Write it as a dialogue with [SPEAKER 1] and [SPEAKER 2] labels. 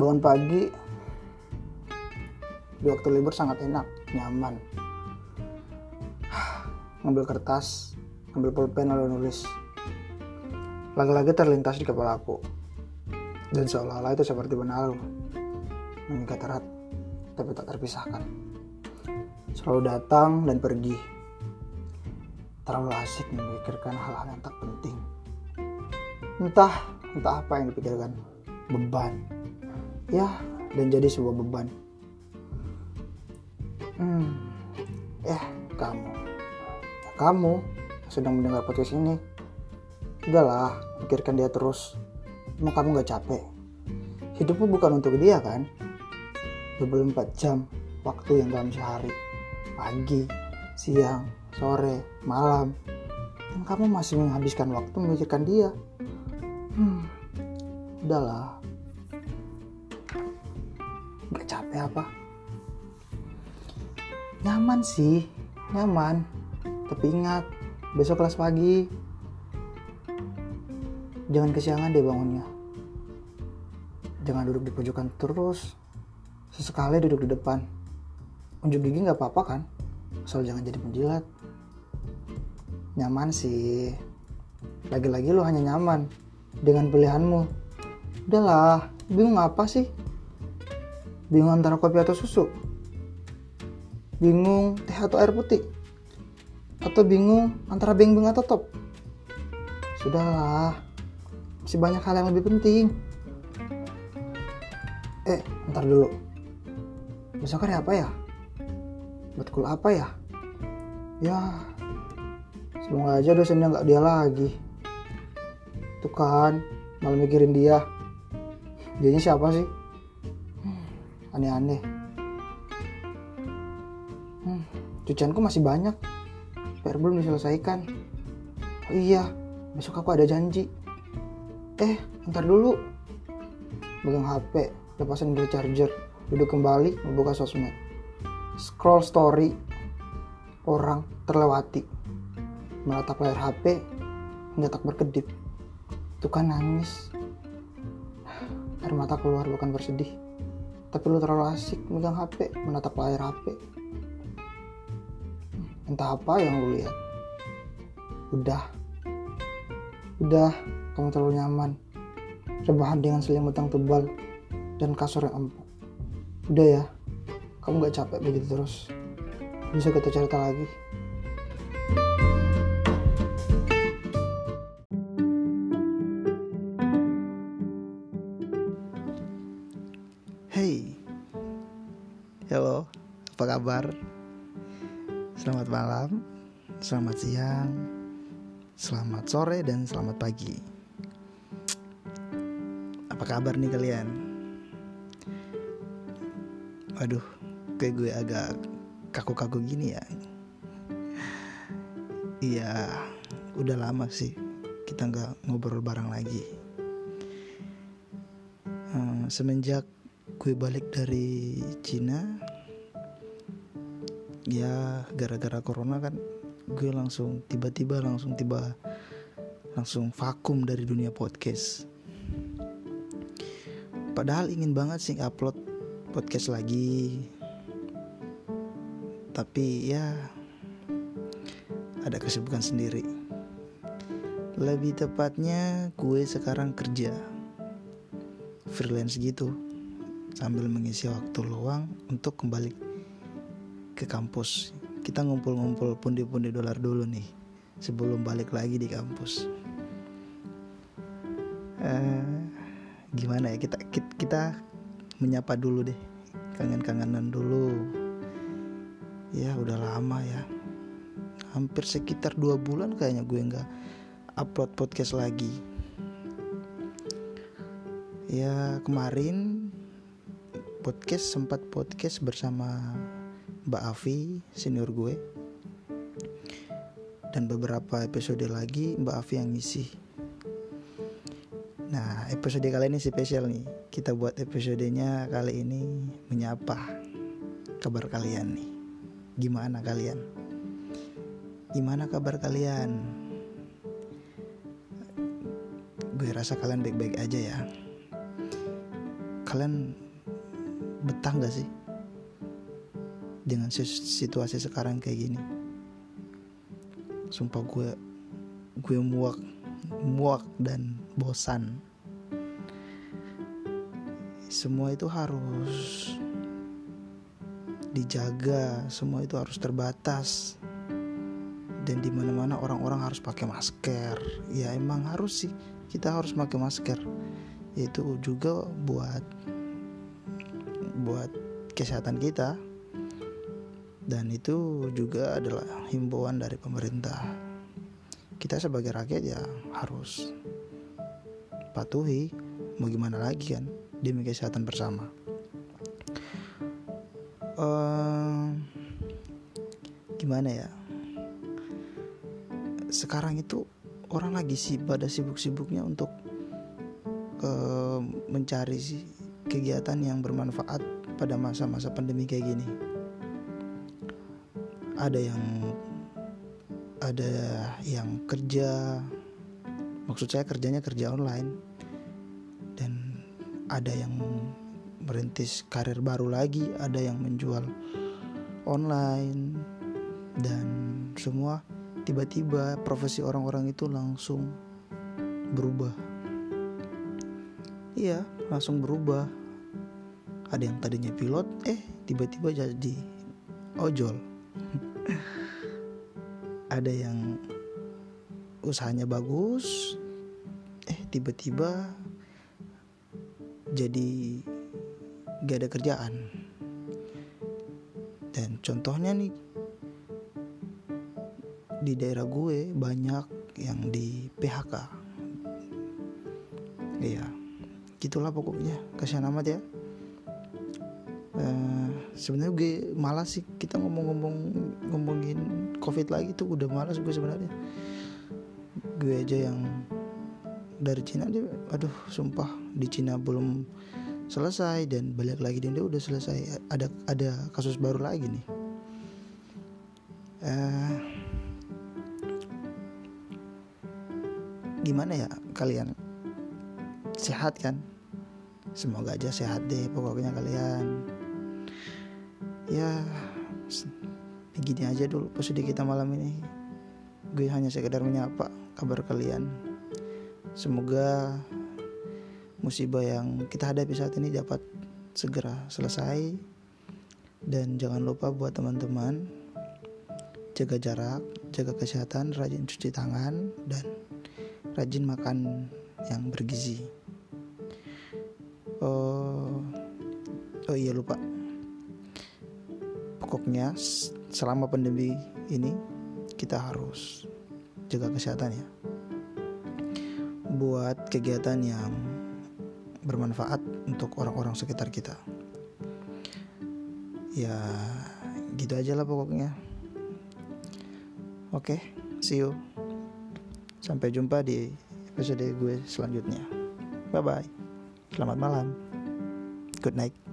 [SPEAKER 1] bangun pagi di waktu libur sangat enak nyaman. Ngambil kertas ngambil pulpen lalu nulis. Lagi-lagi terlintas di kepala aku. Dan seolah-olah itu seperti benar mengikat erat tapi tak terpisahkan. Selalu datang dan pergi. Terlalu asik memikirkan hal-hal yang tak penting. Entah entah apa yang dipikirkan. Beban ya dan jadi sebuah beban. Hmm eh kamu. Ya, kamu sedang mendengar podcast ini. Udahlah pikirkan dia terus. Mau kamu gak capek? Hidupmu bukan untuk dia kan? 24 jam waktu yang dalam sehari. Pagi siang sore malam. Dan kamu masih menghabiskan waktu memikirkan dia. Hmm udahlah capek apa? Nyaman sih nyaman. Tapi ingat besok kelas pagi. Jangan kesiangan deh bangunnya. Jangan duduk di pojokan terus. Sesekali duduk di depan. Unjuk gigi nggak apa-apa kan? Asal jangan jadi penjilat. Nyaman sih. Lagi-lagi lu hanya nyaman dengan pilihanmu. Udahlah bingung apa sih bingung antara kopi atau susu? Bingung teh atau air putih? Atau bingung antara beng-beng atau top? Sudahlah masih banyak hal yang lebih penting. Eh ntar dulu. Besok hari apa ya? Betul apa ya? Ya semoga aja dosennya nggak dia lagi. Tuh kan malah mikirin dia. Dianya siapa sih aneh-aneh. Hmm, cucianku masih banyak. PR belum diselesaikan. Oh iya besok aku ada janji. Eh ntar dulu. Pegang HP lepasin dari charger duduk kembali membuka sosmed. Scroll story. Orang terlewati. Menatap layar HP hingga tak berkedip. Itu kan nangis. Air mata keluar bukan bersedih tapi lu terlalu asik megang HP menatap layar HP entah apa yang lu lihat. Udah. Udah kamu terlalu nyaman. Rebahan dengan selimut yang tebal dan kasur yang empuk. Udah ya kamu gak capek begitu terus. Bisa kita cerita lagi kabar? Selamat malam Selamat siang Selamat sore dan selamat pagi. Apa kabar nih kalian? Waduh Kayak gue agak kaku-kaku gini ya. Iya Udah lama sih Kita nggak ngobrol bareng lagi. Hmm, Semenjak gue balik dari Cina Ya gara-gara corona kan Gue langsung tiba-tiba langsung tiba Langsung vakum dari dunia podcast. Padahal ingin banget sih upload podcast lagi. Tapi ya Ada kesibukan sendiri. Lebih tepatnya gue sekarang kerja Freelance gitu Sambil mengisi waktu luang untuk kembali ke kampus. Kita ngumpul-ngumpul pundi-pundi dolar dulu nih Sebelum balik lagi di kampus. Eh, Gimana ya kita, kita, kita menyapa dulu deh Kangen-kangenan dulu. Ya udah lama ya. Hampir sekitar dua bulan kayaknya gue nggak upload podcast lagi. Ya kemarin podcast sempat podcast bersama Mbak Avi senior gue. Dan beberapa episode lagi Mbak Avi yang ngisi. Nah episode kali ini spesial nih. Kita buat episodenya kali ini menyapa kabar kalian nih. Gimana kalian? Gimana kabar kalian? Gue rasa kalian baik-baik aja ya. Kalian betah gak sih dengan situasi sekarang kayak gini. Sumpah gue gue muak muak dan bosan. Semua itu harus dijaga semua itu harus terbatas. Dan di mana-mana orang-orang harus pakai masker. Ya emang harus sih kita harus pakai masker. Itu juga buat buat kesehatan kita dan itu juga adalah himbauan dari pemerintah. Kita sebagai rakyat ya harus patuhi mau gimana lagi kan demi kesehatan bersama. Uh, gimana ya? Sekarang itu orang lagi sih pada sibuk-sibuknya untuk uh, mencari kegiatan yang bermanfaat pada masa-masa pandemi kayak gini. Ada yang ada yang kerja, maksud saya kerjanya kerja online, dan ada yang merintis karir baru lagi, ada yang menjual online, dan semua tiba-tiba profesi orang-orang itu langsung berubah. Iya, langsung berubah. Ada yang tadinya pilot, eh tiba-tiba jadi ojol. Ada yang usahanya bagus, eh tiba-tiba jadi gak ada kerjaan. Dan contohnya nih di daerah gue banyak yang di PHK iya gitulah pokoknya. Kasihan amat ya uh, sebenarnya gue malas sih. Kita ngomong-ngomong ngomongin covid lagi tuh udah malas gue sebenarnya. Gue aja yang dari Cina dia aduh sumpah di Cina belum selesai dan balik lagi dan dia udah selesai. Ada ada kasus baru lagi nih. Uh, gimana ya kalian? Sehat kan? Semoga aja sehat deh pokoknya kalian ya begini aja dulu episode kita malam ini gue hanya sekedar menyapa kabar kalian semoga musibah yang kita hadapi saat ini dapat segera selesai dan jangan lupa buat teman-teman jaga jarak, jaga kesehatan, rajin cuci tangan dan rajin makan yang bergizi. Oh, oh iya lupa. Pokoknya selama pandemi ini kita harus jaga kesehatan ya. Buat kegiatan yang bermanfaat untuk orang-orang sekitar kita. Ya, gitu aja lah pokoknya. Oke, okay, see you. Sampai jumpa di episode gue selanjutnya. Bye bye. Selamat malam. Good night.